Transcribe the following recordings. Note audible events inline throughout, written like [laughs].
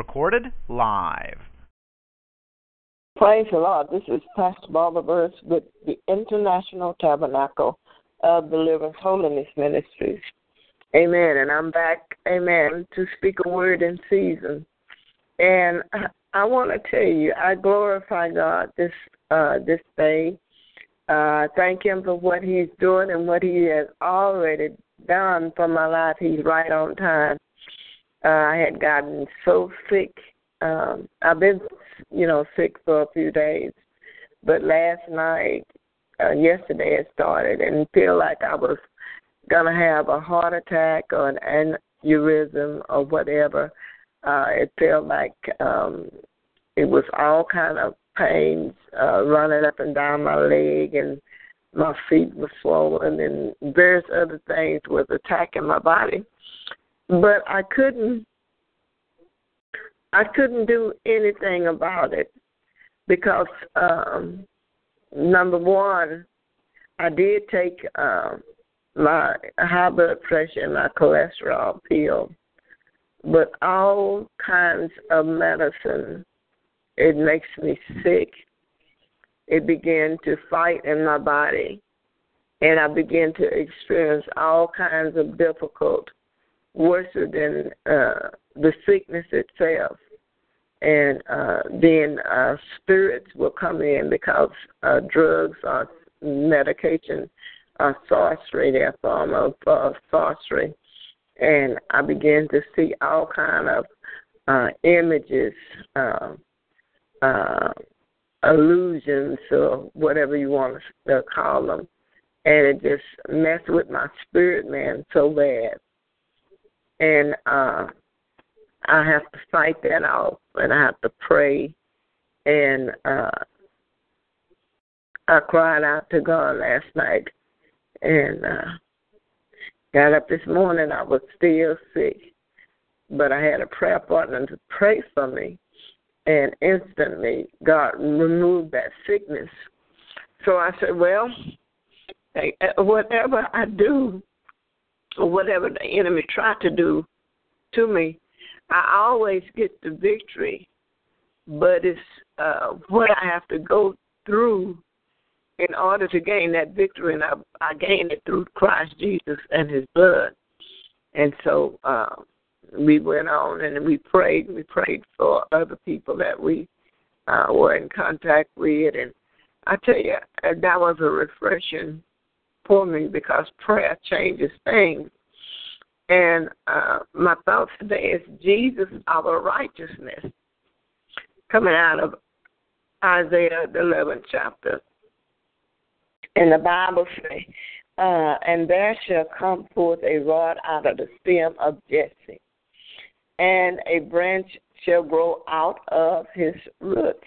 Recorded live. Praise the Lord. This is Pastor Barbara Burris with the International Tabernacle of Deliverance Holiness Ministries. Amen. And I'm back, amen, to speak a word in season. And I, I want to tell you, I glorify God this uh, this day. Uh, thank Him for what He's doing and what He has already done for my life. He's right on time. Uh, I had gotten so sick. Um, I've been, you know, sick for a few days, but last night, uh, yesterday it started, and feel like I was gonna have a heart attack or an aneurysm or whatever. Uh, it felt like um, it was all kind of pains uh, running up and down my leg, and my feet were swollen, and various other things was attacking my body but I couldn't I couldn't do anything about it because um number one I did take um my high blood pressure and my cholesterol pill but all kinds of medicine it makes me sick. It began to fight in my body and I began to experience all kinds of difficult worse than uh, the sickness itself. And uh, then uh, spirits will come in because uh, drugs or medication are sorcery, a form of uh, sorcery. And I began to see all kind of uh, images, uh, uh, illusions, or whatever you want to call them. And it just messed with my spirit, man, so bad and uh, I have to fight that off, and I have to pray. And uh, I cried out to God last night, and uh, got up this morning. I was still sick, but I had a prayer partner to pray for me, and instantly God removed that sickness. So I said, well, whatever I do, or whatever the enemy tried to do to me, I always get the victory. But it's uh, what I have to go through in order to gain that victory, and I, I gain it through Christ Jesus and His blood. And so uh, we went on and we prayed. We prayed for other people that we uh, were in contact with, and I tell you, that was a refreshing for me because prayer changes things. And uh, my thought today is Jesus, our righteousness, coming out of Isaiah the 11th chapter. And the Bible says, uh, and there shall come forth a rod out of the stem of Jesse, and a branch shall grow out of his roots.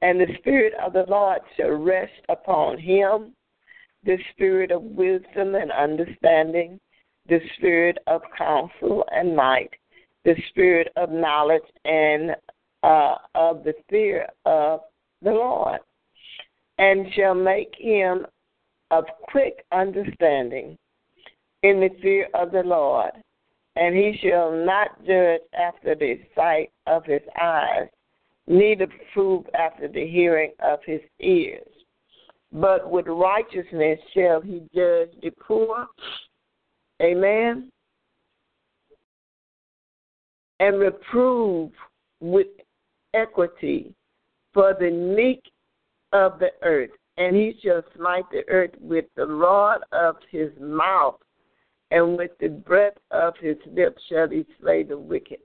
And the Spirit of the Lord shall rest upon him the spirit of wisdom and understanding, the spirit of counsel and might, the spirit of knowledge and uh, of the fear of the Lord, and shall make him of quick understanding in the fear of the Lord, and he shall not judge after the sight of his eyes, neither prove after the hearing of his ears but with righteousness shall he judge the poor. Amen. And reprove with equity for the meek of the earth. And he shall smite the earth with the rod of his mouth, and with the breath of his lips shall he slay the wicked.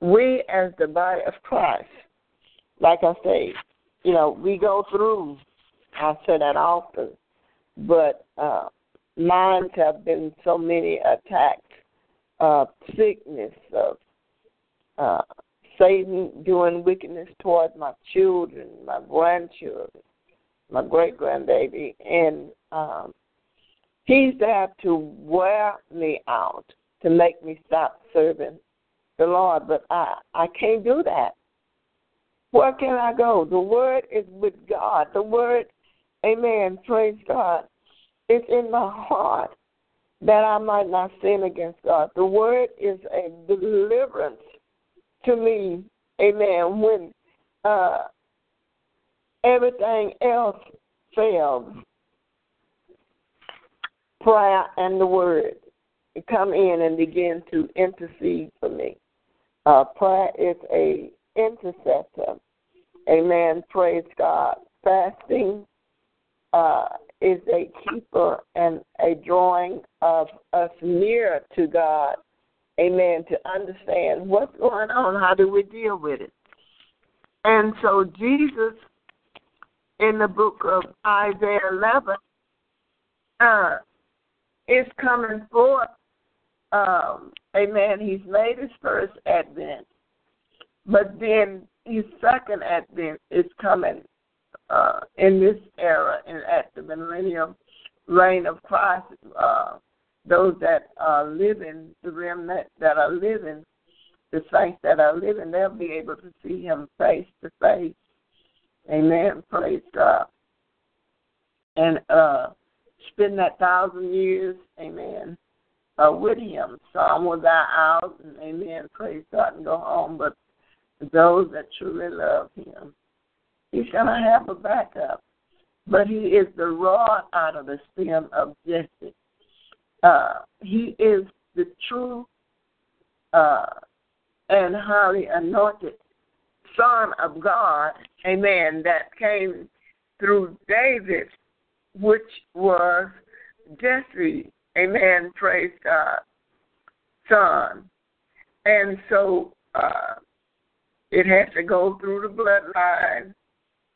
We, as the body of Christ, like I say, you know, we go through I say that often, but uh, minds have been so many attacked. Uh, sickness of uh, Satan doing wickedness towards my children, my grandchildren, my great grandbaby, and um, he's there to wear me out to make me stop serving the Lord. But I I can't do that. Where can I go? The word is with God. The word, Amen. Praise God. It's in my heart that I might not sin against God. The word is a deliverance to me, amen, when uh, everything else fails. Prayer and the word come in and begin to intercede for me. Uh, prayer is a intercessor. Amen. Praise God. Fasting uh, is a keeper and a drawing of us near to God. Amen. To understand what's going on, how do we deal with it? And so Jesus, in the book of Isaiah 11, uh, is coming forth. Um, amen. He's made his first advent, but then his second advent is coming uh, in this era and at the millennium reign of Christ, uh, those that are living, the remnant that are living, the saints that are living, they'll be able to see him face to face. Amen. Praise God. And uh, spend that thousand years, amen, uh, with him. Some will die out, and amen, praise God, and go home. But those that truly love him, He's going to have a backup. But he is the rod out of the stem of Jesse. Uh, he is the true uh, and highly anointed Son of God, amen, that came through David, which was Jesse, amen, praise God, son. And so uh, it has to go through the bloodline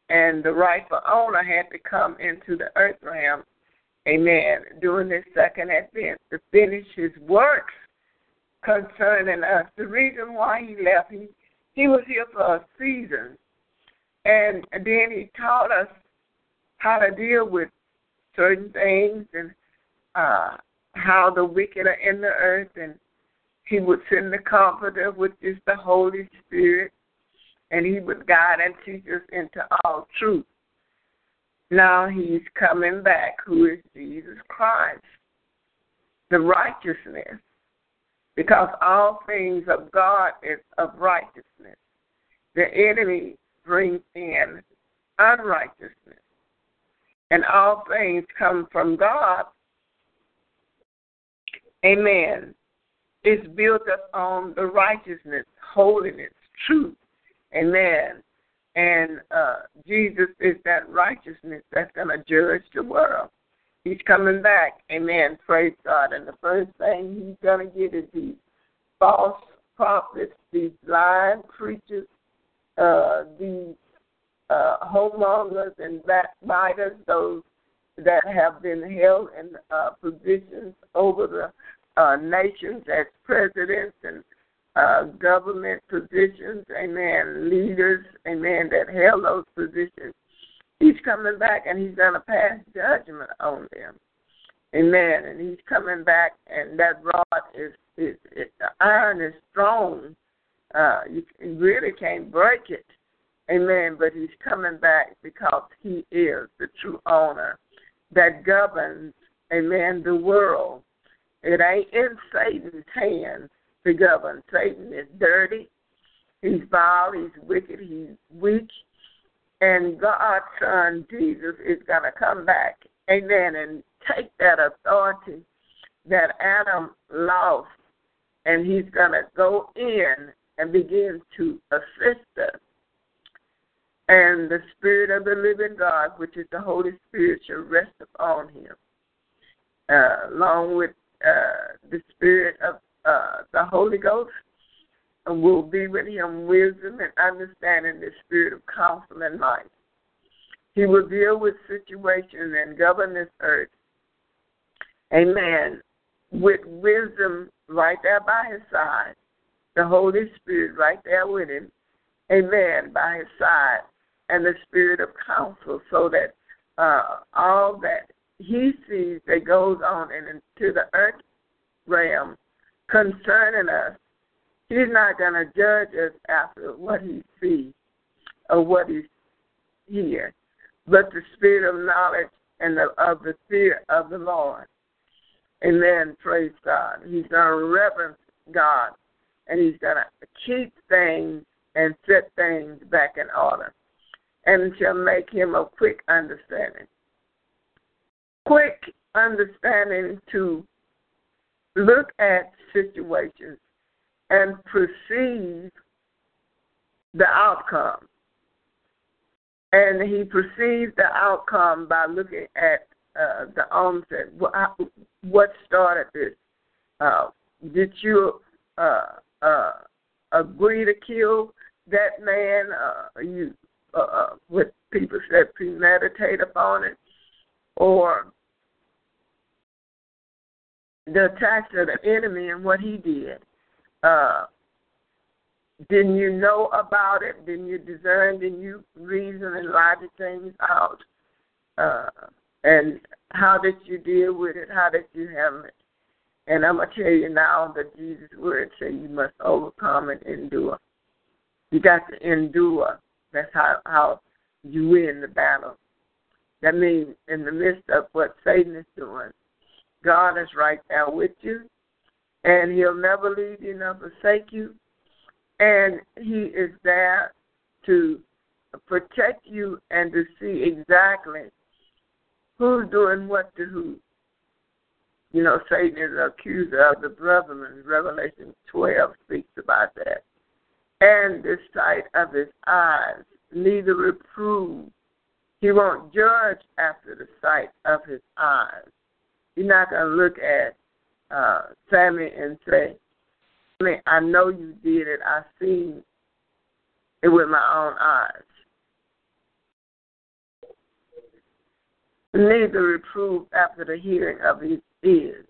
and the rightful owner had to come into the earth realm, amen, during this second advent to finish his works concerning us. The reason why he left, he, he was here for a season. And then he taught us how to deal with certain things and uh, how the wicked are in the earth. And he would send the Comforter, which is the Holy Spirit and he would guide and teach into all truth. Now he's coming back, who is Jesus Christ, the righteousness, because all things of God is of righteousness. The enemy brings in unrighteousness, and all things come from God. Amen. It's built up on the righteousness, holiness, truth, Amen. And uh, Jesus is that righteousness that's going to judge the world. He's coming back. Amen. Praise God. And the first thing he's going to get is these false prophets, these lying preachers, uh, these uh, homemongers and backbiters, those that have been held in uh, positions over the uh, nations as presidents and uh, government positions, amen, leaders, amen, that held those positions. He's coming back and he's going to pass judgment on them. Amen. And he's coming back, and that rod is, is, is the iron is strong. Uh, you, you really can't break it. Amen. But he's coming back because he is the true owner that governs, amen, the world. It ain't in Satan's hands to govern. Satan is dirty, he's vile, he's wicked, he's weak, and God's Son Jesus is going to come back, amen, and take that authority that Adam lost, and he's going to go in and begin to assist us. And the Spirit of the living God, which is the Holy Spirit, shall rest upon him, uh, along with uh, the Spirit of uh, the Holy Ghost will be with him wisdom and understanding the spirit of counsel and might. He will deal with situations and govern this earth. Amen. With wisdom right there by his side, the Holy Spirit right there with him. Amen. By his side, and the spirit of counsel, so that uh, all that he sees that goes on into the earth realm concerning us, he's not going to judge us after what he sees or what he hears, but the spirit of knowledge and the, of the fear of the Lord. Amen. Praise God. He's going to reverence God and he's going to keep things and set things back in order and shall make him of quick understanding. Quick understanding to look at situations and perceive the outcome. And he perceives the outcome by looking at uh, the onset. What started this? Uh, did you uh, uh, agree to kill that man? Uh, you uh, uh, people said premeditate upon it, or the attacks of the enemy and what he did. Uh, didn't you know about it? Didn't you discern? Didn't you reason and logic things out? Uh, and how did you deal with it? How did you handle it? And I'm gonna tell you now that Jesus' word say you must overcome and endure. You got to endure. That's how how you win the battle. That means in the midst of what Satan is doing, God is right there with you, and He'll never leave you nor forsake you, and He is there to protect you and to see exactly who's doing what to who. You know, Satan is an accuser of the brethren. Revelation 12 speaks about that. And the sight of his eyes, neither reprove. He won't judge after the sight of his eyes. He's not going to look at uh, Sammy and say, I mean, I know you did it. I seen it with my own eyes. Neither reprove after the hearing of his ears.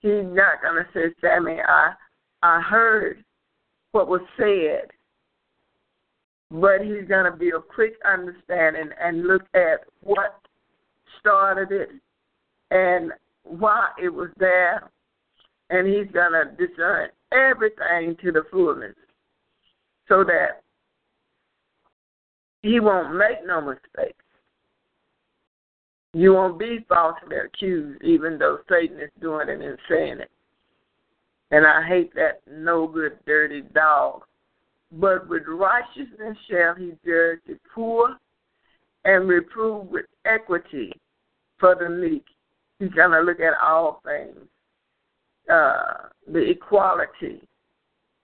He's not going to say, Sammy, I, I heard what was said, but he's going to be a quick understanding and look at what started it and why it was there, and he's going to discern everything to the fullness so that he won't make no mistakes. You won't be falsely accused, even though Satan is doing it and saying it. And I hate that no good, dirty dog. But with righteousness shall he judge the poor and reprove with equity for the meek. He's going to look at all things. Uh, the equality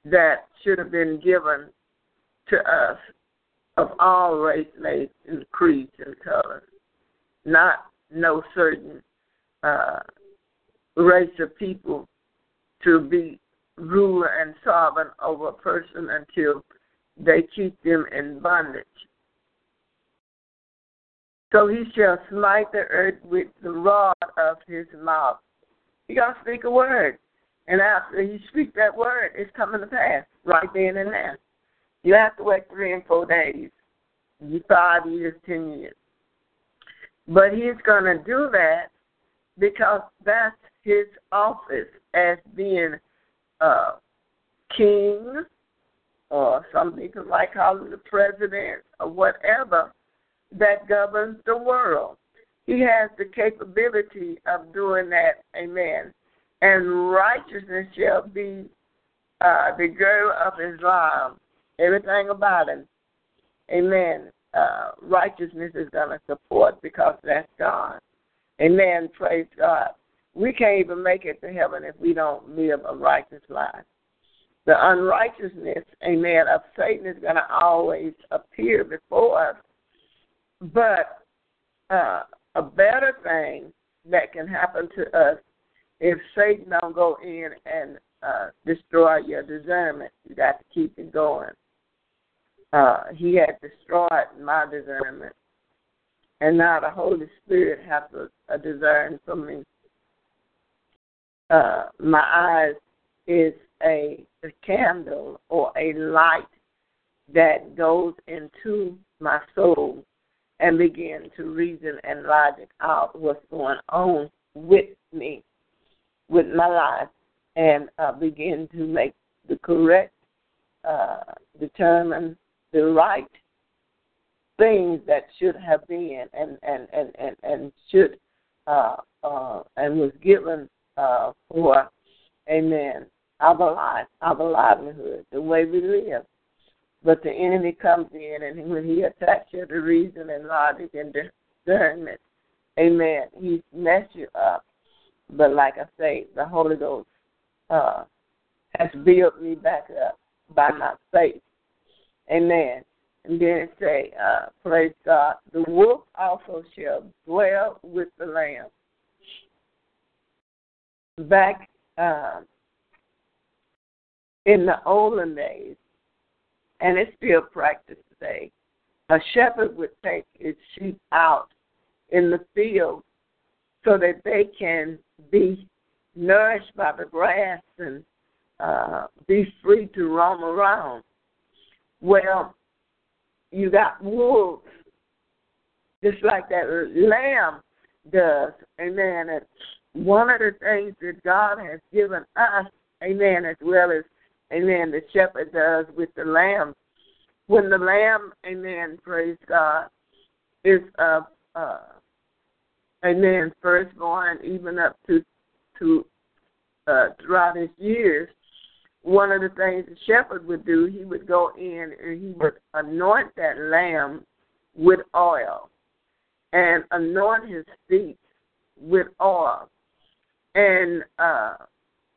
that should have been given to us of all race, nations, creeds, and colors not no certain uh, race of people to be ruler and sovereign over a person until they keep them in bondage. So he shall smite the earth with the rod of his mouth. He gonna speak a word. And after he speaks that word, it's coming to pass right then and there. You have to wait three and four days. You five years, ten years. But he's going to do that because that's his office as being uh, king, or some people might call him the president, or whatever that governs the world. He has the capability of doing that. Amen. And righteousness shall be uh, the girdle of his life. Everything about him. Amen uh, righteousness is going to support because that's God. Amen. Praise God. We can't even make it to heaven if we don't live a righteous life. The unrighteousness, amen, of Satan is going to always appear before us. But uh, a better thing that can happen to us if Satan don't go in and uh, destroy your discernment, you got to keep it going uh, he had destroyed my discernment. And now the Holy Spirit has to uh, discern for me. uh, my eyes is a, a candle or a light that goes into my soul and begin to reason and logic out what's going on with me, with my life, and uh, begin to make the correct, uh, determine the right things that should have been and and and and, and should uh, uh, and was given uh, for, amen, our life, our livelihood, the way we live. But the enemy comes in, and when he attacks you to reason and logic and discernment, amen, he mess you up. But like I say, the Holy Ghost uh, has built me back up by my faith. Amen. And then it say, uh, praise God, the wolf also shall dwell with the lamb. Back uh, in the olden days, and it's still practiced today, a shepherd would take his sheep out in the field so that they can be nourished by the grass and uh, be free to roam around. Well, you got wolves, just like that lamb does. Amen. And one of the things that God has given us, amen, as well as, amen, the shepherd does with the lamb. When the lamb, amen, praise God, is uh, uh, amen, firstborn, even up to to uh, throughout his years, one of the things the shepherd would do, he would go in and he would anoint that lamb with oil and anoint his feet with oil and uh,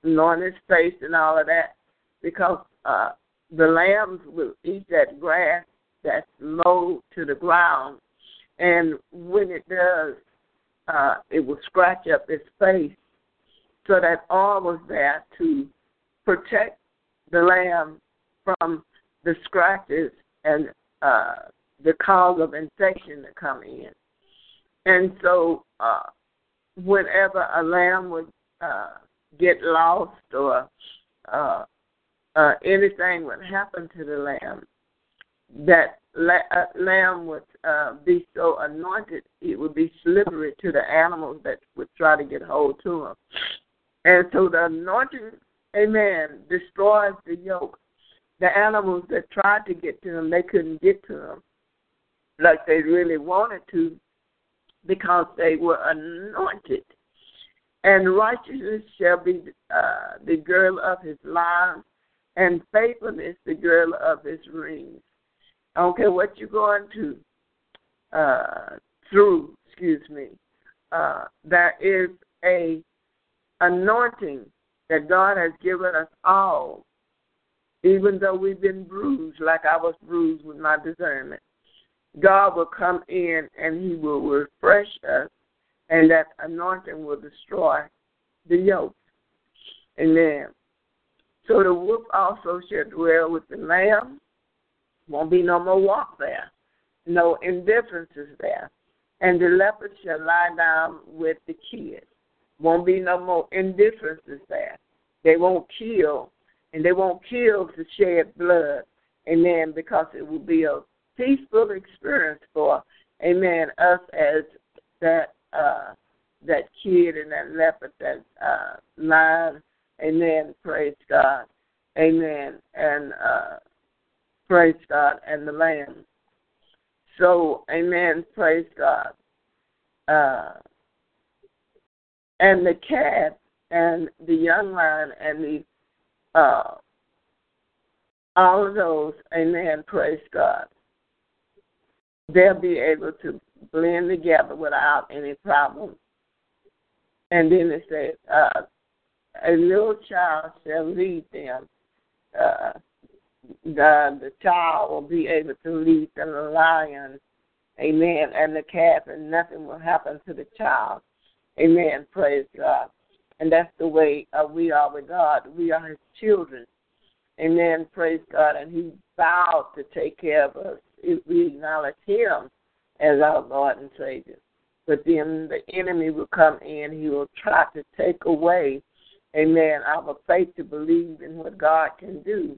anoint his face and all of that because uh, the lambs will eat that grass that's low to the ground. And when it does, uh, it will scratch up its face. So that all was there to protect the lamb from the scratches and uh, the cause of infection to come in. And so, uh, whenever a lamb would uh, get lost or uh, uh, anything would happen to the lamb, that la- uh, lamb would uh, be so anointed it would be slippery to the animals that would try to get hold to him. And so the anointing, amen, destroys the yoke. The animals that tried to get to him, they couldn't get to him like they really wanted to because they were anointed. And righteousness shall be uh, the girl of his life, and faithfulness the girl of his rings. I don't care what you're going to uh, through, excuse me. Uh, there is a anointing that God has given us all, even though we've been bruised, like I was bruised with my discernment. God will come in and He will refresh us, and that anointing will destroy the yoke. Amen. So the wolf also shall dwell with the lamb. Won't be no more walk there, no indifferences there. And the leopard shall lie down with the kid won't be no more indifferences there. They won't kill, and they won't kill to shed blood. Amen. Because it will be a peaceful experience for, amen, us as that uh, that kid and that leopard, that uh, lion. Amen. Praise God. Amen. And uh, praise God and the Lamb. So, amen. Praise God. Uh, and the calf and the young lion and the uh, all of those, amen, praise God. They'll be able to blend together without any problem. And then it says, uh, a little child shall lead them. Uh, the, the child will be able to lead the lion, amen, and the calf, and nothing will happen to the child. Amen. Praise God. And that's the way uh, we are with God. We are His children. Amen. Praise God. And He vowed to take care of us if we acknowledge Him as our Lord and Savior. But then the enemy will come in. He will try to take away, amen, our faith to believe in what God can do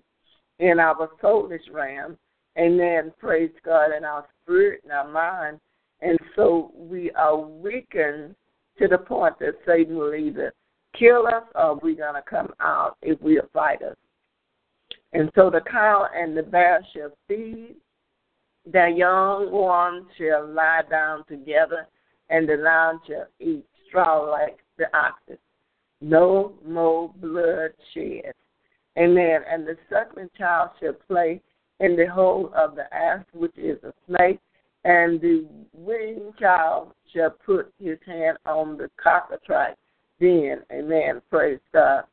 in our soulish realm, amen, praise God, in our spirit and our mind. And so we are weakened to the point that Satan will either kill us or we're going to come out if we fight us. And so the cow and the bear shall feed, the young ones shall lie down together, and the lion shall eat straw like the oxen. No more blood shed. Amen. And the suckling child shall play in the hole of the ass, which is a snake, and the weaned child shall put his hand on the cockatrice. Then, amen, praise God.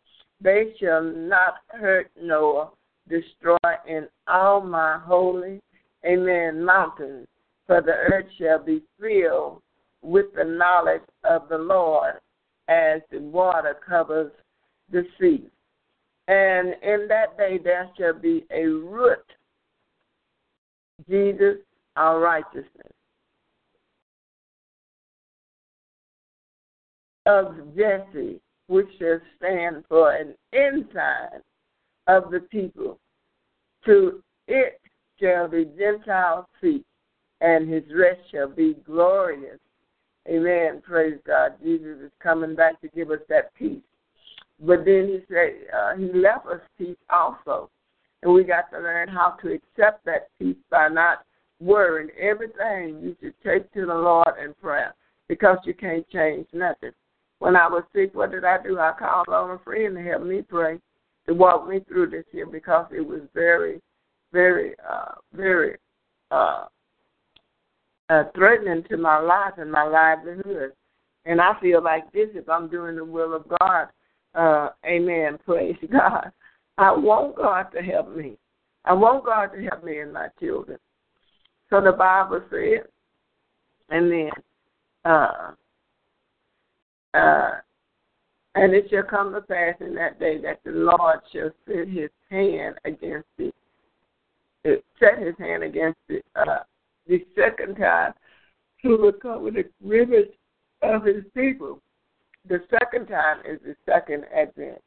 They shall not hurt nor destroy in all my holy, amen, mountains, for the earth shall be filled with the knowledge of the Lord as the water covers the sea. And in that day there shall be a root, Jesus, our righteousness, of Jesse, which shall stand for an ensign of the people. To it shall the Gentiles seek, and his rest shall be glorious. Amen. Praise God. Jesus is coming back to give us that peace. But then he said uh, he left us peace also. And we got to learn how to accept that peace by not worrying. Everything you should take to the Lord in prayer because you can't change nothing. When I was sick, what did I do? I called on a friend to help me pray to walk me through this here because it was very, very, uh, very uh, uh, threatening to my life and my livelihood. And I feel like this if I'm doing the will of God. Uh, amen. Praise [laughs] God. I want God to help me. I want God to help me and my children. So the Bible says, and then, uh, uh, and it shall come to pass in that day that the Lord shall set his hand against it, set his hand against it, uh, the second time to will cover the rivers of his people. The second time is the second advent.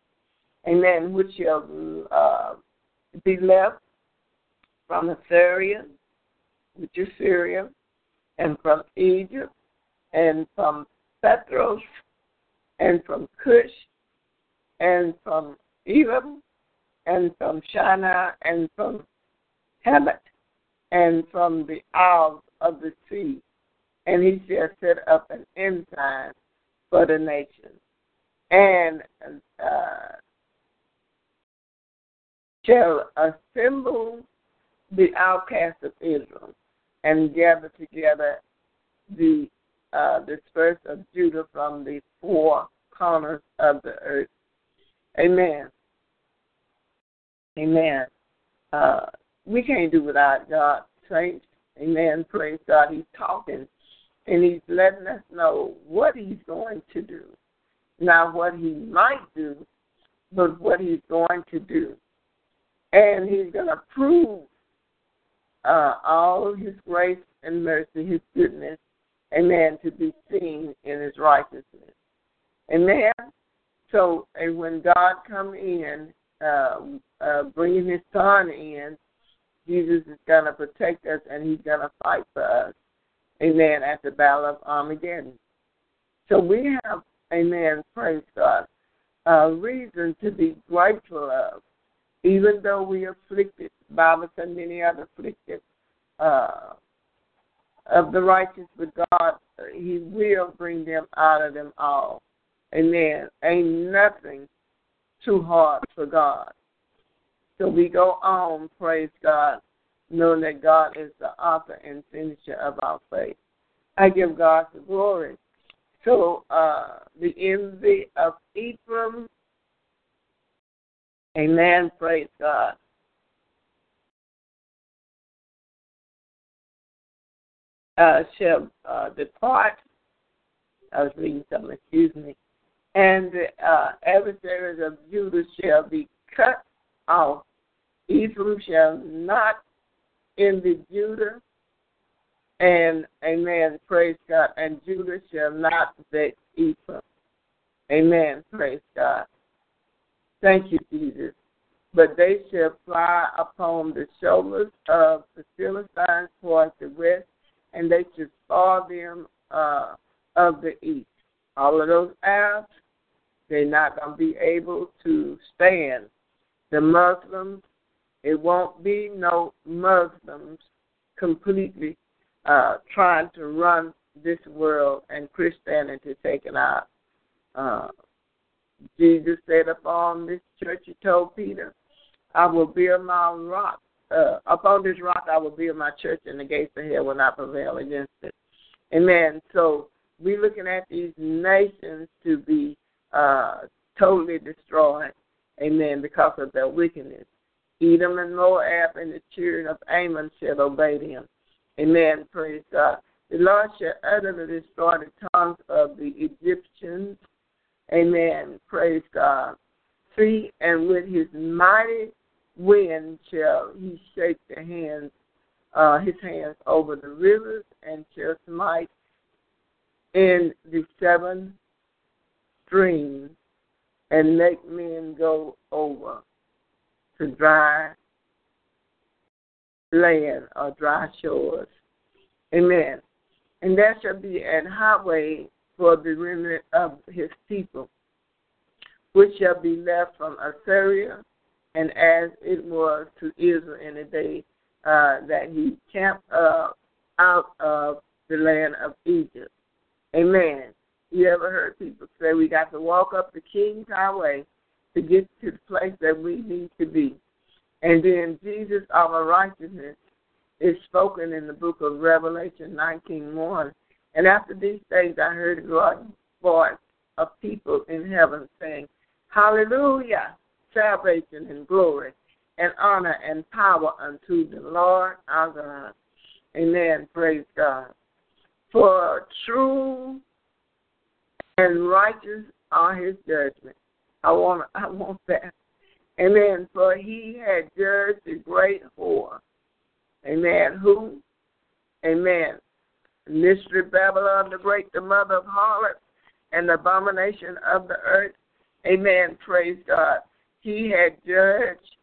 Amen. Which shall uh, be left from Assyria, which is Syria, and from Egypt, and from Pathros, and from Cush, and from Elam, and from Shinar, and from Hamath, and from the isles of the sea. And he shall set up an ensign for the nations. And uh, shall assemble the outcasts of Israel and gather together the uh, dispersed of Judah from the four corners of the earth. Amen. Amen. Uh, we can't do without God. Amen. Praise God. He's talking and he's letting us know what he's going to do. Not what he might do, but what he's going to do. And he's going to prove uh, all his grace and mercy, his goodness, amen, to be seen in his righteousness. Amen. So, and when God come in, uh, uh, bringing his son in, Jesus is going to protect us and he's going to fight for us. Amen. At the Battle of Armageddon. So we have, amen, praise God, a reason to be grateful of, even though we are afflicted. Bible and many other afflicted uh, of the righteous, but God, He will bring them out of them all. Amen. Ain't nothing too hard for God. So we go on, praise God, knowing that God is the author and finisher of our faith. I give God the glory. So uh, the envy of Ephraim, amen, praise God. Uh, shall uh, depart. I was reading something, excuse me. And the uh, adversaries of Judah shall be cut off Ephraim shall not envy Judah, and amen, praise God, and Judah shall not vex Ephraim. Amen, praise God. Thank you, Jesus. But they shall fly upon the shoulders of the Philistines towards the west, and they shall spoil them uh, of the east. All of those Arabs, they're not going to be able to stand. The Muslims, it won't be no Muslims completely uh, trying to run this world and Christianity taken out. Uh, Jesus said, Upon this church, he told Peter, I will build my rock. Uh, upon this rock, I will build my church, and the gates of hell will not prevail against it. Amen. So we're looking at these nations to be uh, totally destroyed. Amen. Because of their wickedness. Edom and Moab and the children of Ammon shall obey them. Amen. Praise God. The Lord shall utterly destroy the tongues of the Egyptians. Amen. Praise God. See, and with his mighty wind shall he shake the hands, uh, his hands over the rivers, and shall smite in the seven streams, and make men go over to dry land or dry shores. Amen. And that shall be an highway for the remnant of his people, which shall be left from Assyria, and as it was to Israel in the day uh, that he camped uh, out of the land of Egypt. Amen. You ever heard people say we got to walk up the King's Highway to get to the place that we need to be? And then Jesus, our righteousness, is spoken in the book of Revelation 19:1. And after these things, I heard a great voice of people in heaven saying, Hallelujah! Salvation and glory and honor and power unto the Lord our God. Amen. Praise God. For true and righteous are his judgments. I want I want that. Amen. For he had judged the great whore Amen. Who? Amen. Mystery Babylon the Great, the mother of harlots and the abomination of the earth. Amen. Praise God. He had judged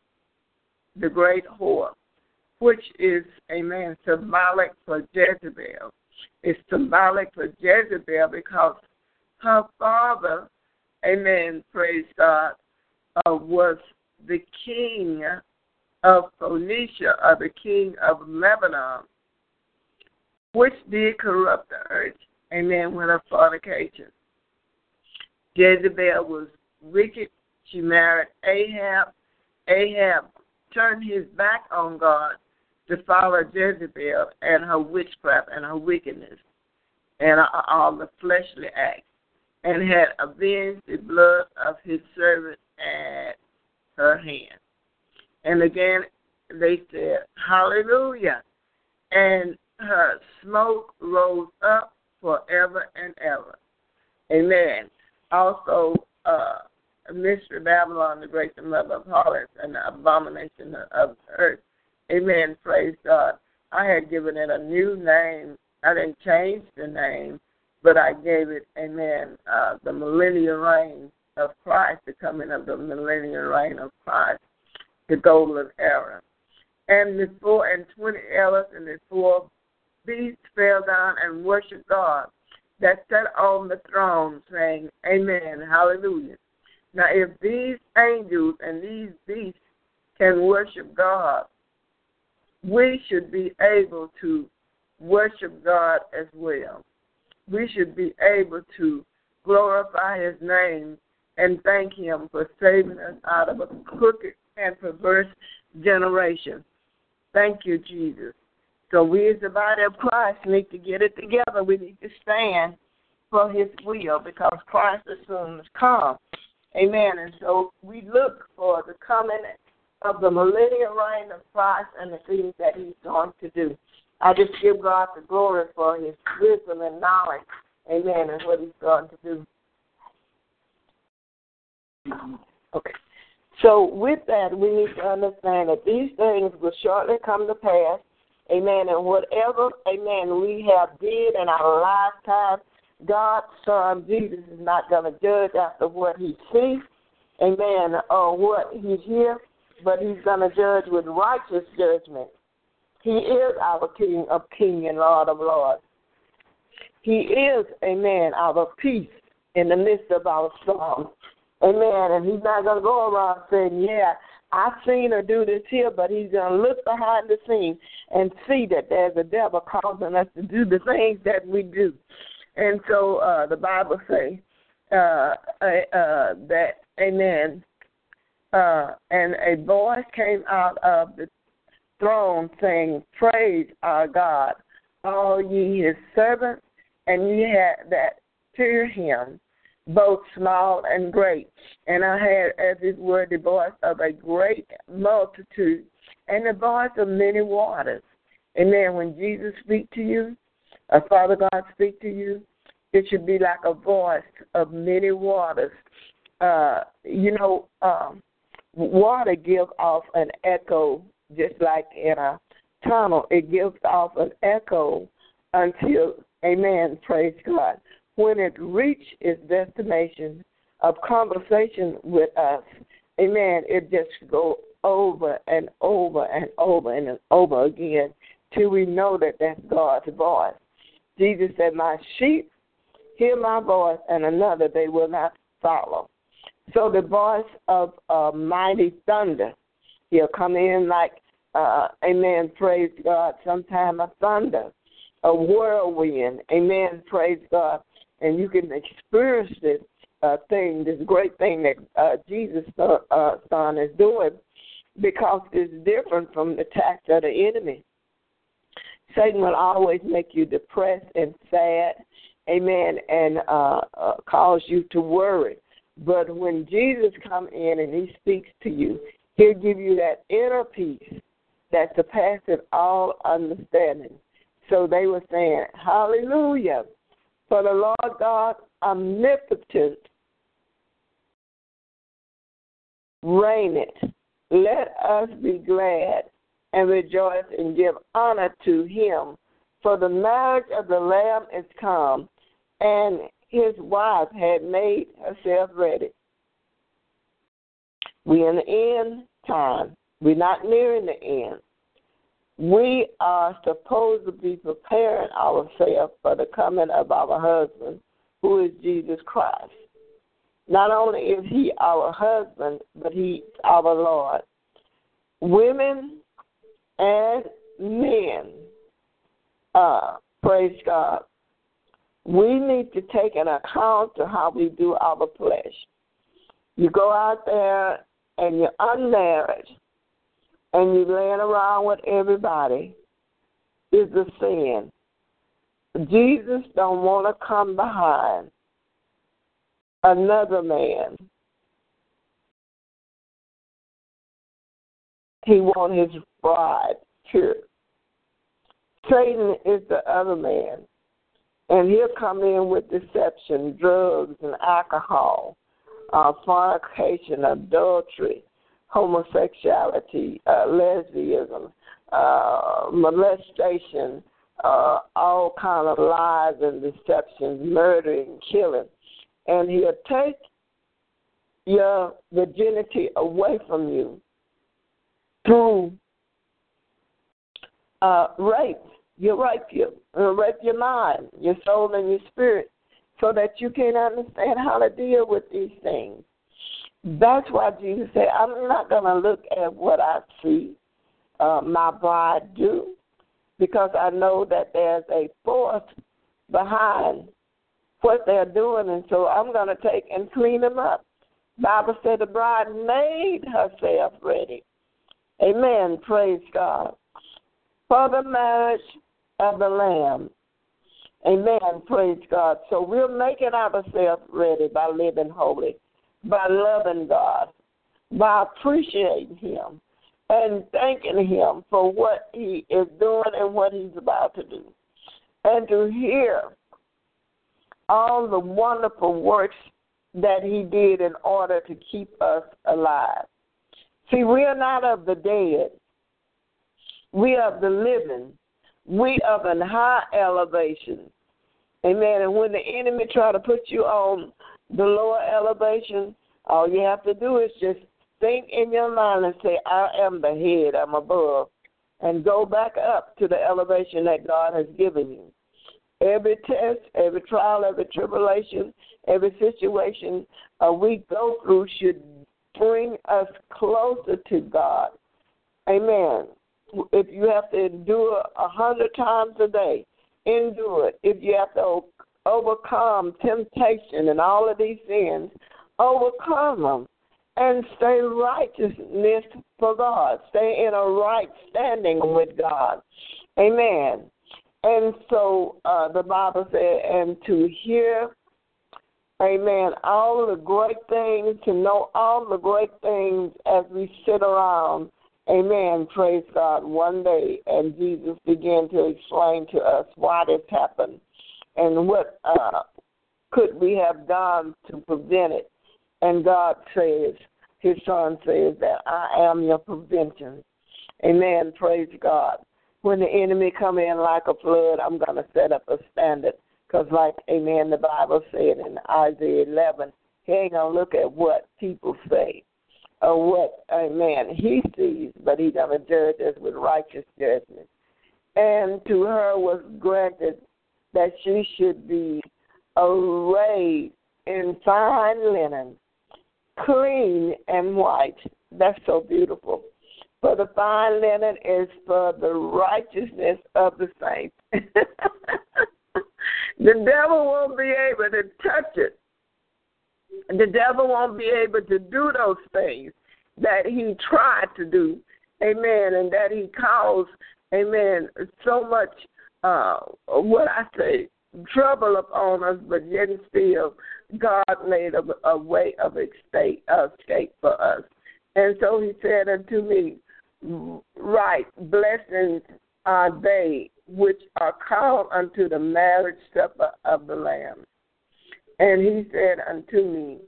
the great whore, which is, amen, symbolic for Jezebel. It's symbolic for Jezebel because her father, amen, praise God, uh, was the king of Phoenicia, or the king of Lebanon, which did corrupt the earth, amen, with her fornication. Jezebel was wicked. She married Ahab. Ahab turned his back on God to follow Jezebel and her witchcraft and her wickedness and all the fleshly acts, and had avenged the blood of his servant at her hand. And again, they said, Hallelujah. And her smoke rose up forever and ever. Amen. Also, uh, Mystery Babylon, the great and mother of harlots and the abomination of the earth. Amen. Praise God. I had given it a new name. I didn't change the name, but I gave it, amen, uh, the millennial reign of Christ, the coming of the millennial reign of Christ the golden era. And the four and twenty elders and the four beasts fell down and worshiped God that sat on the throne, saying, Amen, hallelujah. Now, if these angels and these beasts can worship God, we should be able to worship God as well. We should be able to glorify His name and thank Him for saving us out of a crooked and perverse generation. Thank you, Jesus. So we as the body of Christ need to get it together. We need to stand for his will because Christ is soon to come. Amen. And so we look for the coming of the millennial reign of Christ and the things that he's going to do. I just give God the glory for his wisdom and knowledge. Amen. And what he's going to do. Okay. So with that, we need to understand that these things will shortly come to pass. Amen. And whatever, amen, we have did in our lifetime, God's Son Jesus is not going to judge after what he sees. amen, or what he hears, but he's going to judge with righteous judgment. He is our King of kings and Lord of lords. He is, amen, our peace in the midst of our storm. Amen. And he's not going to go around saying, yeah, I've seen her do this here, but he's going to look behind the scenes and see that there's a devil causing us to do the things that we do. And so uh, the Bible says uh, uh, that, amen, uh, and a voice came out of the throne saying, Praise our God, all ye his servants, and ye had that fear him both small and great. And I had, as it were, the voice of a great multitude and the voice of many waters. And then when Jesus speak to you, or Father God speak to you, it should be like a voice of many waters. Uh, you know, um, water gives off an echo, just like in a tunnel. It gives off an echo until, amen, praise God when it reached its destination of conversation with us, amen, it just go over and over and over and over again till we know that that's God's voice. Jesus said, My sheep hear my voice, and another they will not follow. So the voice of a mighty thunder, he'll come in like, uh, amen, praise God, sometime a thunder, a whirlwind, amen, praise God and you can experience this uh, thing, this great thing that uh, Jesus' uh, Son is doing, because it's different from the attacks of the enemy. Satan will always make you depressed and sad, amen, and uh, uh, cause you to worry. But when Jesus comes in and he speaks to you, he'll give you that inner peace that surpasses all understanding. So they were saying, Hallelujah. For the Lord God omnipotent reigneth. Let us be glad and rejoice and give honor to him. For the marriage of the Lamb is come, and his wife had made herself ready. We're in the end time. We're not nearing the end we are supposed to be preparing ourselves for the coming of our husband, who is Jesus Christ. Not only is he our husband, but he's our Lord. Women and men, uh, praise God, we need to take an account to how we do our flesh. You go out there and you're unmarried and you're laying around with everybody is a sin. Jesus don't want to come behind another man. He want his bride pure. Satan is the other man. And he'll come in with deception, drugs and alcohol, uh, fornication, adultery, homosexuality, uh, lesbianism, uh, molestation, uh, all kind of lies and deceptions, murdering, killing, and he'll take your virginity away from you through uh, rape. You rape you, uh, rape your mind, your soul, and your spirit, so that you can understand how to deal with these things. That's why Jesus said, I'm not going to look at what I see uh, my bride do, because I know that there's a force behind what they're doing, and so I'm going to take and clean them up. Bible said the bride made herself ready. Amen. Praise God. For the marriage of the Lamb. Amen. Praise God. So we're making ourselves ready by living holy by loving God, by appreciating Him, and thanking Him for what He is doing and what He's about to do. And to hear all the wonderful works that He did in order to keep us alive. See, we are not of the dead, we are of the living. We of an high elevation. Amen. And when the enemy try to put you on the lower elevation, All you have to do is just think in your mind and say, I am the head, I'm above, and go back up to the elevation that God has given you. Every test, every trial, every tribulation, every situation uh, we go through should bring us closer to God. Amen. If you have to endure a hundred times a day, endure it. If you have to overcome temptation and all of these sins, overcome them and stay righteousness for God. Stay in a right standing with God. Amen. And so uh, the Bible said, and to hear, amen, all the great things, to know all the great things as we sit around, amen, praise God, one day, and Jesus began to explain to us why this happened and what uh, could we have done to prevent it. And God says, His Son says that I am your prevention. Amen. Praise God. When the enemy come in like a flood, I'm going to set up a standard. Because, like, amen, the Bible said in Isaiah 11, he ain't going to look at what people say or what, a man he sees, but to judge us with righteous judgment. And to her was granted that she should be arrayed in fine linen, clean and white. That's so beautiful. For the fine linen is for the righteousness of the saints. [laughs] the devil won't be able to touch it. The devil won't be able to do those things that he tried to do. Amen. And that he caused, amen, so much, uh, what I say, trouble upon us, but yet still God made a, a way of escape, escape for us. And so he said unto me, Right, blessings are they which are called unto the marriage supper of the Lamb. And he said unto me,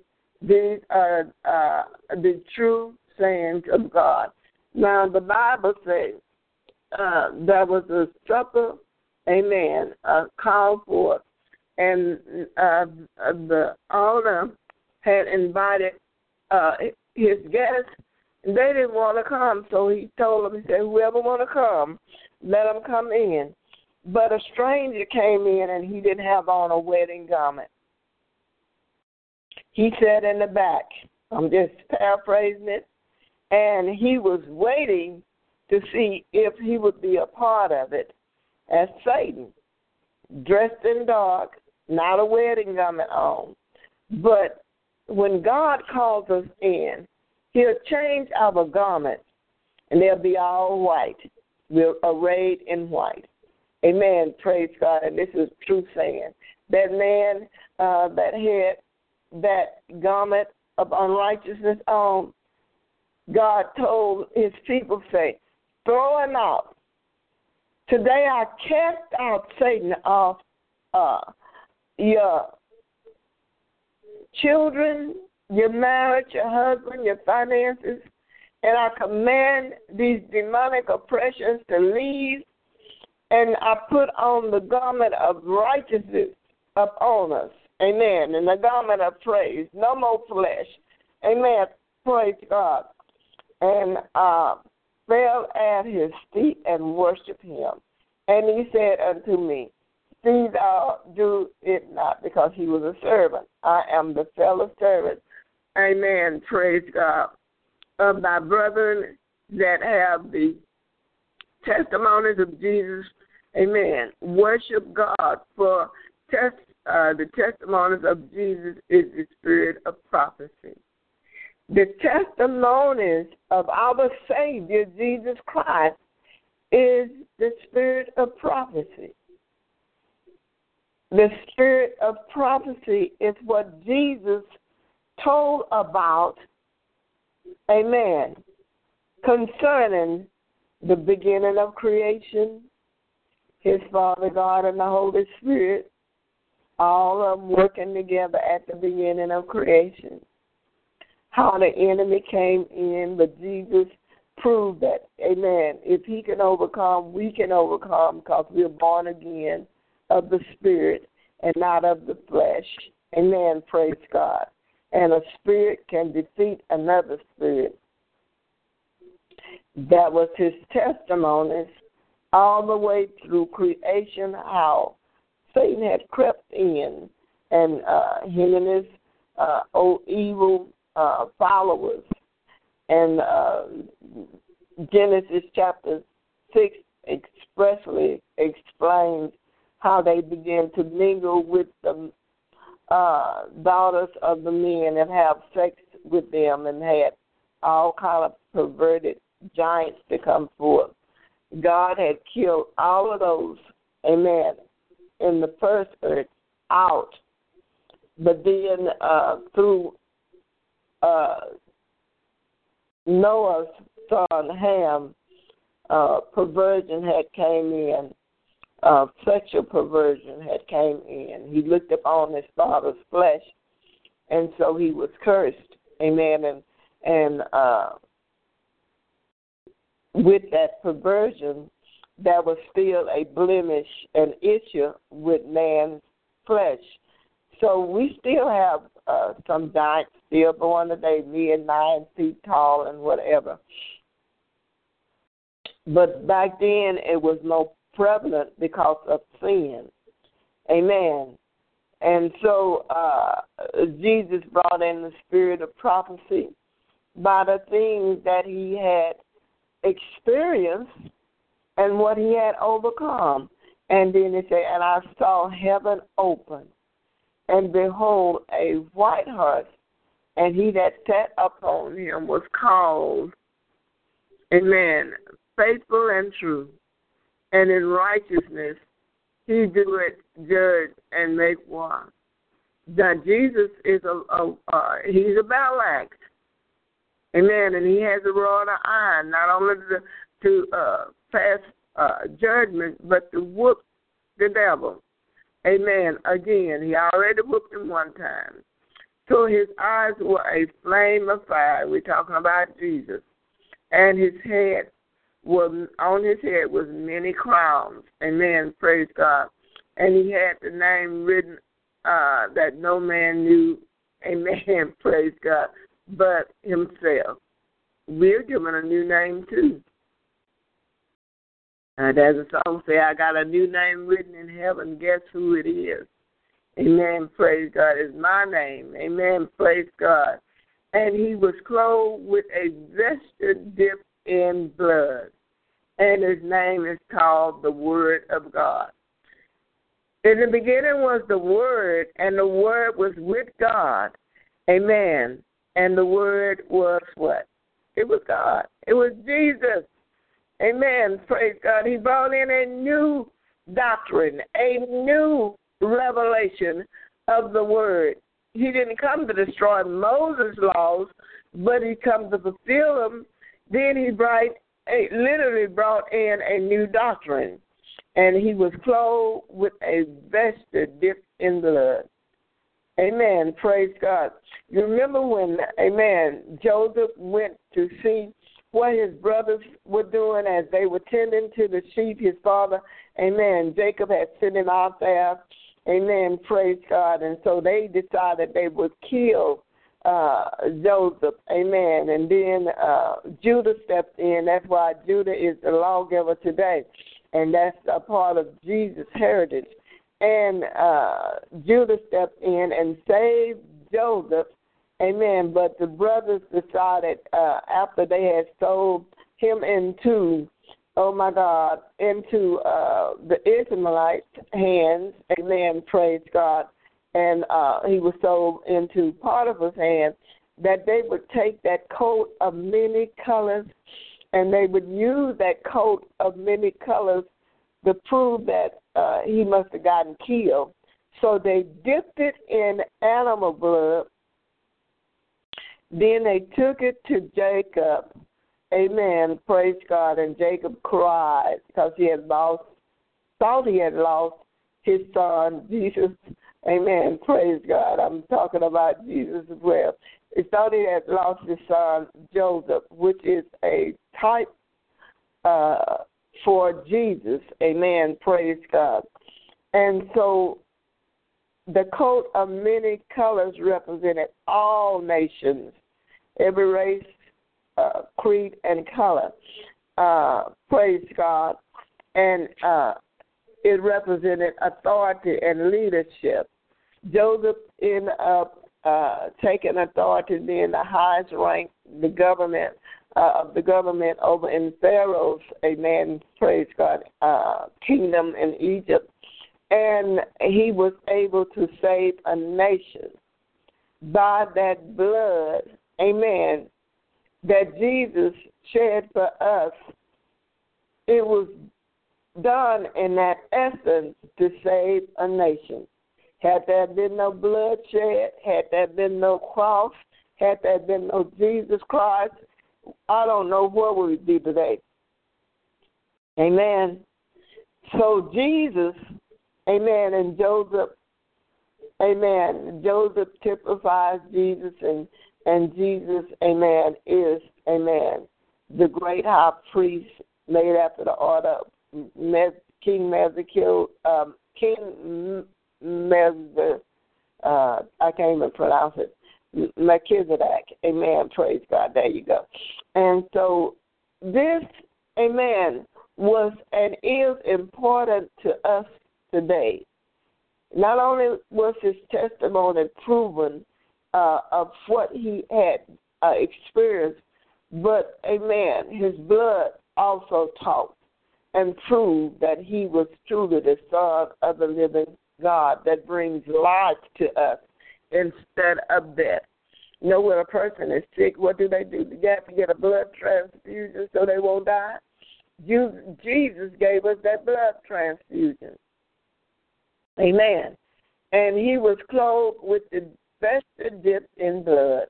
These are uh, the true sayings of God. Now, the Bible says uh, there was a supper amen, uh, called for, and uh, the owner had invited uh, his guests. They didn't want to come, so he told them, he said, whoever want to come, let them come in. But a stranger came in, and he didn't have on a wedding garment. He sat in the back. I'm just [laughs] paraphrasing it. And he was waiting to see if he would be a part of it as Satan, dressed in dark, not a wedding garment on. But when God calls us in, He'll change our garments and they'll be all white. We're arrayed in white. Amen. Praise God. And this is true saying. That man uh, that had that garment of unrighteousness on, God told his people, say, throw him out. Today I cast out Satan off uh, your children, your marriage, your husband, your finances, and I command these demonic oppressions to leave, and I put on the garment of righteousness upon us. Amen. And the garment of praise. No more flesh. Amen. Praise God. And uh, fell at his feet and worshiped him. And he said unto me, See thou do it not, because he was a servant. I am the fellow servant. Amen. Praise God. Of thy brethren that have the testimonies of Jesus. Amen. Worship God for test, uh, the testimonies of Jesus is the spirit of prophecy the testimonies of our Savior Jesus Christ is the spirit of prophecy. The spirit of prophecy is what Jesus told about, amen, concerning the beginning of creation, his Father God and the Holy Spirit, all of them working together at the beginning of creation how the enemy came in, but Jesus proved that, amen, if he can overcome, we can overcome because we're born again of the Spirit and not of the flesh. Amen. Praise God. and a spirit can defeat another spirit. That was his testimonies all the way through creation, how Satan had crept in, and uh, him and his uh, old evil uh, followers. And uh, Genesis chapter 6 expressly explains how they began to mingle with the uh, daughters of the men and have sex with them and had all kind of perverted giants to come forth. God had killed all of those, amen, in the first earth out. But then uh, through uh, Noah's son Ham, uh, perversion had came in, uh, sexual perversion had came in. He looked upon his father's flesh, and so he was cursed. Amen. And and uh, with that perversion, there was still a blemish, an issue with man's flesh. So we still have uh, some giants still born today, men nine feet tall and whatever. But back then it was more prevalent because of sin. Amen. And so uh, Jesus brought in the spirit of prophecy by the things that he had experienced and what he had overcome. And then he said, And I saw heaven open, and behold, a white horse, and he that sat upon him was called, Amen, faithful and true, and in righteousness he doeth it judge and make war. That Jesus is a, a uh, he's a battle axe. Amen. And he has a rod of iron, not only to, to uh, pass uh, judgment, but to whoop the devil. Amen. Again, he already whooped him one time. So his eyes were a flame of fire. We're talking about Jesus. And his head was on his head was many crowns. Amen. Praise God. And he had the name written uh, that no man knew. Amen. [laughs] Praise God but himself. We're given a new name too. And as the song say, I got a new name written in heaven. Guess who it is? Amen. Praise God. It's my name. Amen. Praise God. And he was clothed with a vesture dipped in blood. And his name is called the Word of God. In the beginning was the Word, and the Word was with God. Amen. And the word was what? It was God. It was Jesus. Amen. Praise God. He brought in a new doctrine, a new revelation of the word. He didn't come to destroy Moses' laws, but he come to fulfill them. Then he brought, literally brought in a new doctrine, and he was clothed with a vesture dipped in blood. Amen. Praise God. You remember when, amen, Joseph went to see what his brothers were doing as they were tending to the sheep, his father, amen. Jacob had sent him out there, amen. Praise God. And so they decided they would kill uh, Joseph, amen. And then uh, Judah stepped in. That's why Judah is the lawgiver today. And that's a part of Jesus' heritage and uh, Judah stepped in and saved Joseph. Amen. But the brothers decided uh, after they had sold him into, oh my God, into uh, the Ishmaelites' hands. Amen. Praise God. And uh, he was sold into Potiphar's hands. That they would take that coat of many colors, and they would use that coat of many colors to prove that uh, he must have gotten killed. So they dipped it in animal blood. Then they took it to Jacob. Amen. Praise God. And Jacob cried because he had lost, thought he had lost his son, Jesus. Amen. Praise God. I'm talking about Jesus as well. He thought he had lost his son, Joseph, which is a type uh, for Jesus. Amen. Praise God. And so the coat of many colors represented all nations, every race, uh, creed, and color. Uh, praise God. And uh, it represented authority and leadership. Joseph ended up uh, taking authority, being the highest rank, the government uh, of the government over in Pharaoh's, amen, praise God, uh, kingdom in Egypt. And he was able to save a nation by that blood, amen, that Jesus shed for us. It was done in that essence to save a nation. Had there been no bloodshed, had there been no cross, had there been no Jesus Christ, I don't know where we would be today. Amen. So Jesus, amen, and Joseph, amen. Joseph typifies Jesus, and and Jesus, amen, is, amen, the great high priest made after the order of King Mezekiel, um, King Mez, uh, I can't even pronounce it. Melchizedek. Amen. Praise God. There you go. And so this, amen, was and is important to us today. Not only was his testimony proven uh, of what he had uh, experienced, but, amen, his blood also taught and proved that he was truly the Son of the living God that brings life to us instead of death. You know, when a person is sick, what do they do? They have to get a blood transfusion so they won't die. Jesus gave us that blood transfusion. Amen. And he was clothed with the best dipped in blood.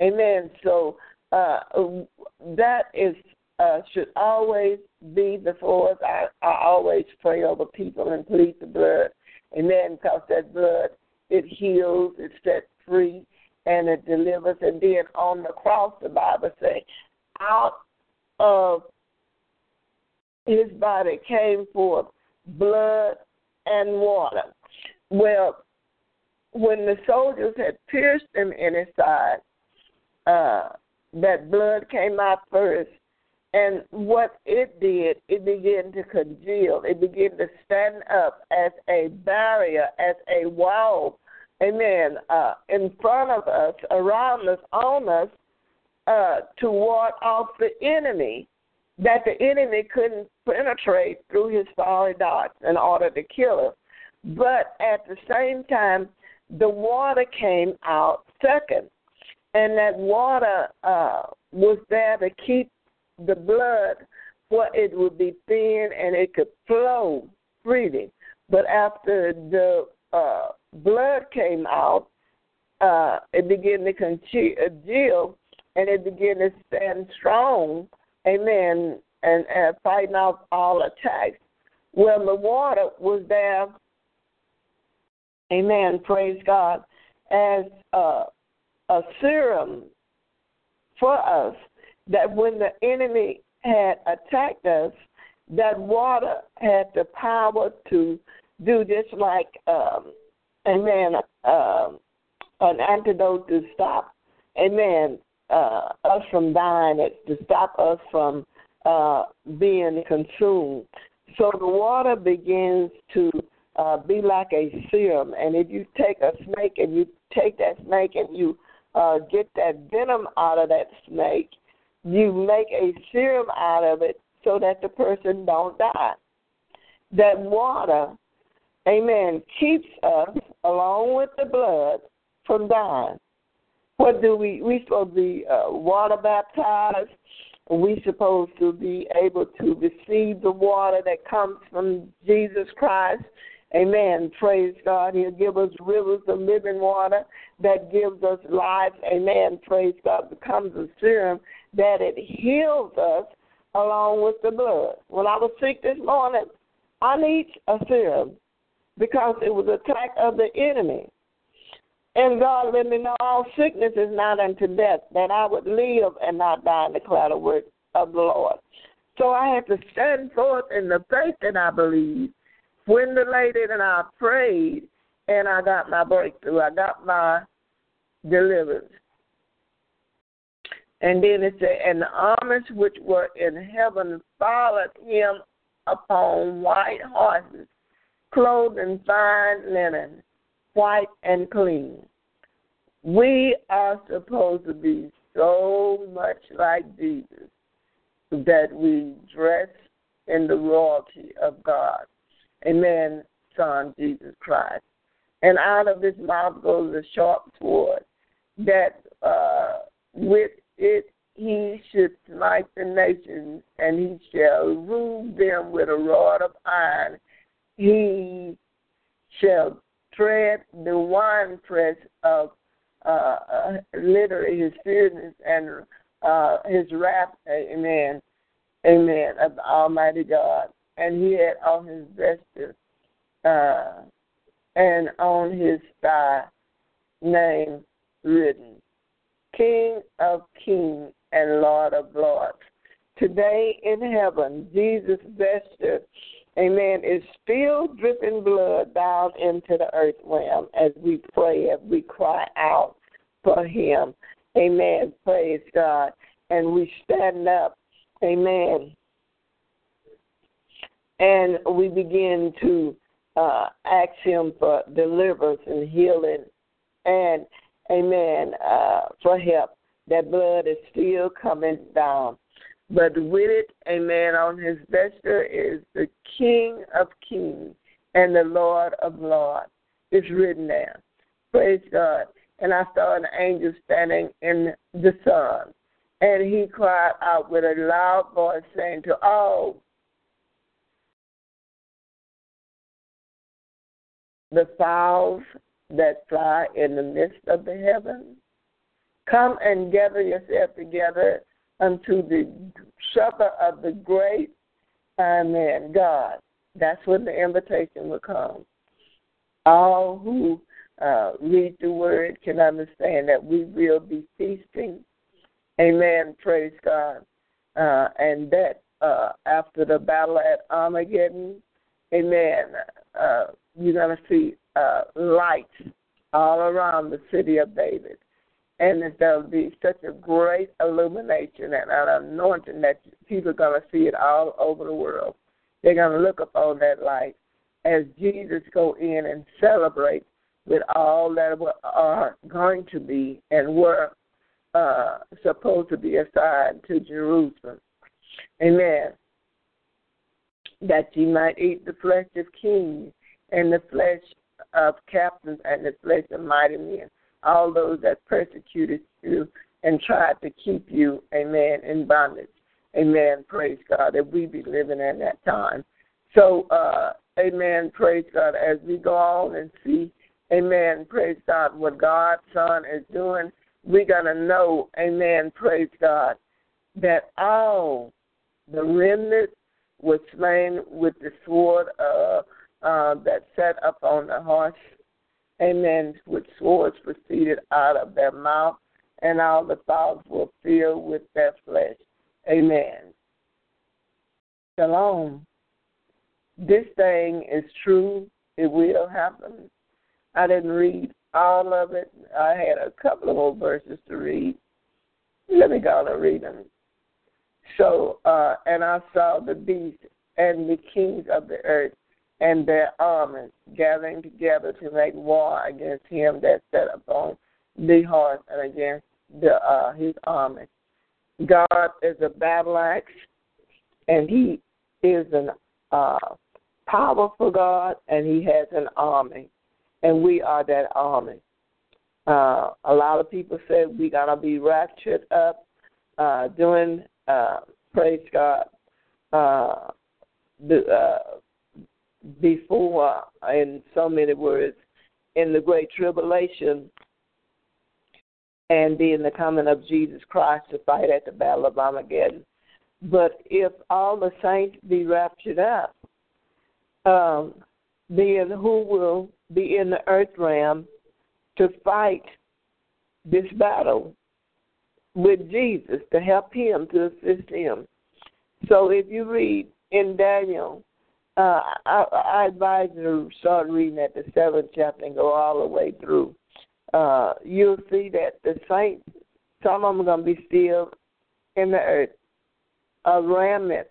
Amen. So uh, that is uh, should always be before us. I, I always pray over people and plead the blood. Amen. Because that blood it heals, it sets free, and it delivers. And then on the cross, the Bible says, out of his body came forth blood and water. Well, when the soldiers had pierced him in his side, uh, that blood came out first. And what it did, it began to congeal. It began to stand up as a barrier, as a wall, amen, uh, in front of us, around us, on us, uh, to ward off the enemy, that the enemy couldn't penetrate through his fiery darts in order to kill us. But at the same time, the water came out second. And that water uh, was there to keep the blood where it would be thin and it could flow freely. But after the uh, blood came out, uh, it began to congeal and it began to stand strong, amen, and, and fighting off all attacks. Well, the water was there, amen, praise God, as uh, a serum for us that when the enemy had attacked us, that water had the power to do just like, um, amen, um, an antidote to stop, amen, uh, us from dying, to stop us from uh, being consumed. So the water begins to uh, be like a serum, and if you take a snake and you take that snake and you uh, get that venom out of that snake, you make a serum out of it so that the person don't die. That water, amen, keeps us, along with the blood, from dying. What do we, we supposed to be uh, water baptized. We supposed to be able to receive the water that comes from Jesus Christ Amen. Praise God. He'll give us rivers of living water that gives us life. Amen. Praise God. Becomes a serum that it heals us along with the blood. When I was sick this morning, I need a serum because it was attack of the enemy. And God let me know all sickness is not unto death, that I would live and not die in the cloud of work of the Lord. So I had to stand forth in the faith that I believe when the lady and I prayed, and I got my breakthrough. I got my deliverance. And then it said, and the armies which were in heaven followed him upon white horses, clothed in fine linen, white and clean. We are supposed to be so much like Jesus that we dress in the royalty of God. Amen, Son Jesus Christ. And out of his mouth goes a sharp sword, that uh, with it he should smite the nations, and he shall rule them with a rod of iron. He shall tread the winepress of uh, uh, literally his fierceness and uh, his wrath. Amen. Amen. Of the Almighty God. And he had on his vesture uh, and on his thigh name written King of Kings and Lord of Lords. Today in heaven, Jesus' vesture, amen, is still dripping blood down into the earth realm as we pray, as we cry out for him. Amen. Praise God. And we stand up. Amen. And we begin to uh, ask him for deliverance and healing and amen, uh, for help. That blood is still coming down. But with it, amen, on his vesture is the King of Kings and the Lord of Lords. It's written there. Praise God. And I saw an angel standing in the sun. And he cried out with a loud voice, saying to all the fowls that fly in the midst of the heavens. Come and gather yourself together unto the supper of the great Amen God. That's when the invitation will come. All who uh, read the word can understand that we will be feasting. Amen. Praise God. Uh, and that uh, after the battle at Armageddon, amen, uh, you're going to see uh, lights all around the city of David. And there'll be such a great illumination and an anointing that people are going to see it all over the world. They're going to look upon that light as Jesus go in and celebrate with all that are going to be and were uh, supposed to be assigned to Jerusalem. Amen. That ye might eat the flesh of kings and the flesh of captains and the flesh of mighty men, all those that persecuted you and tried to keep you, amen, in bondage. Amen. Praise God that we be living in that time. So, uh, amen. Praise God as we go on and see, amen. Praise God what God's Son is doing. We're going to know, amen. Praise God that all the remnant was slain with the sword of uh, that sat up on the horse, amen, with swords proceeded out of their mouth, and all the fowls were filled with their flesh. Amen. Shalom. This thing is true. It will happen. I didn't read all of it. I had a couple of more verses to read. Let me go and read them. So, uh, and I saw the beast and the kings of the earth and their armies gathering together to make war against him that sat upon the horse and against the, uh, his army. God is a battle axe, and He is an uh, powerful God, and He has an army, and we are that army. Uh, a lot of people say we're gonna be raptured up, uh, doing uh, praise God, uh, the, uh, before, in so many words, in the great tribulation and then the coming of Jesus Christ to fight at the Battle of Armageddon. But if all the saints be raptured up, um, then who will be in the earth realm to fight this battle with Jesus to help him, to assist him? So if you read in Daniel uh, I, I advise you to start reading at the seventh chapter and go all the way through. Uh, you'll see that the saints, some of them are going to be still in the earth. A remnant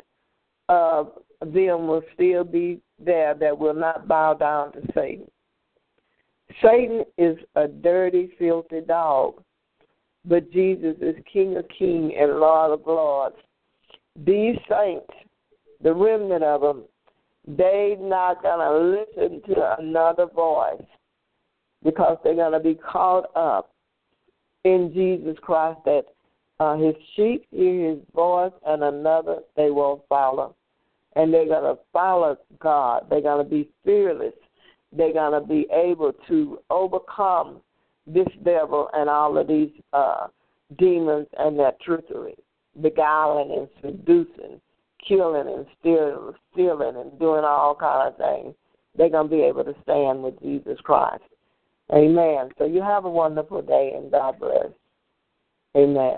of them will still be there that will not bow down to Satan. Satan is a dirty, filthy dog, but Jesus is King of kings and Lord of lords. These saints, the remnant of them, they not gonna listen to another voice because they're gonna be caught up in Jesus Christ. That uh, His sheep hear His voice, and another they won't follow, and they're gonna follow God. They're gonna be fearless. They're gonna be able to overcome this devil and all of these uh, demons and their trickery, beguiling and seducing killing and stealing, stealing and doing all kind of things, they're going to be able to stand with Jesus Christ. Amen. So you have a wonderful day and God bless. Amen.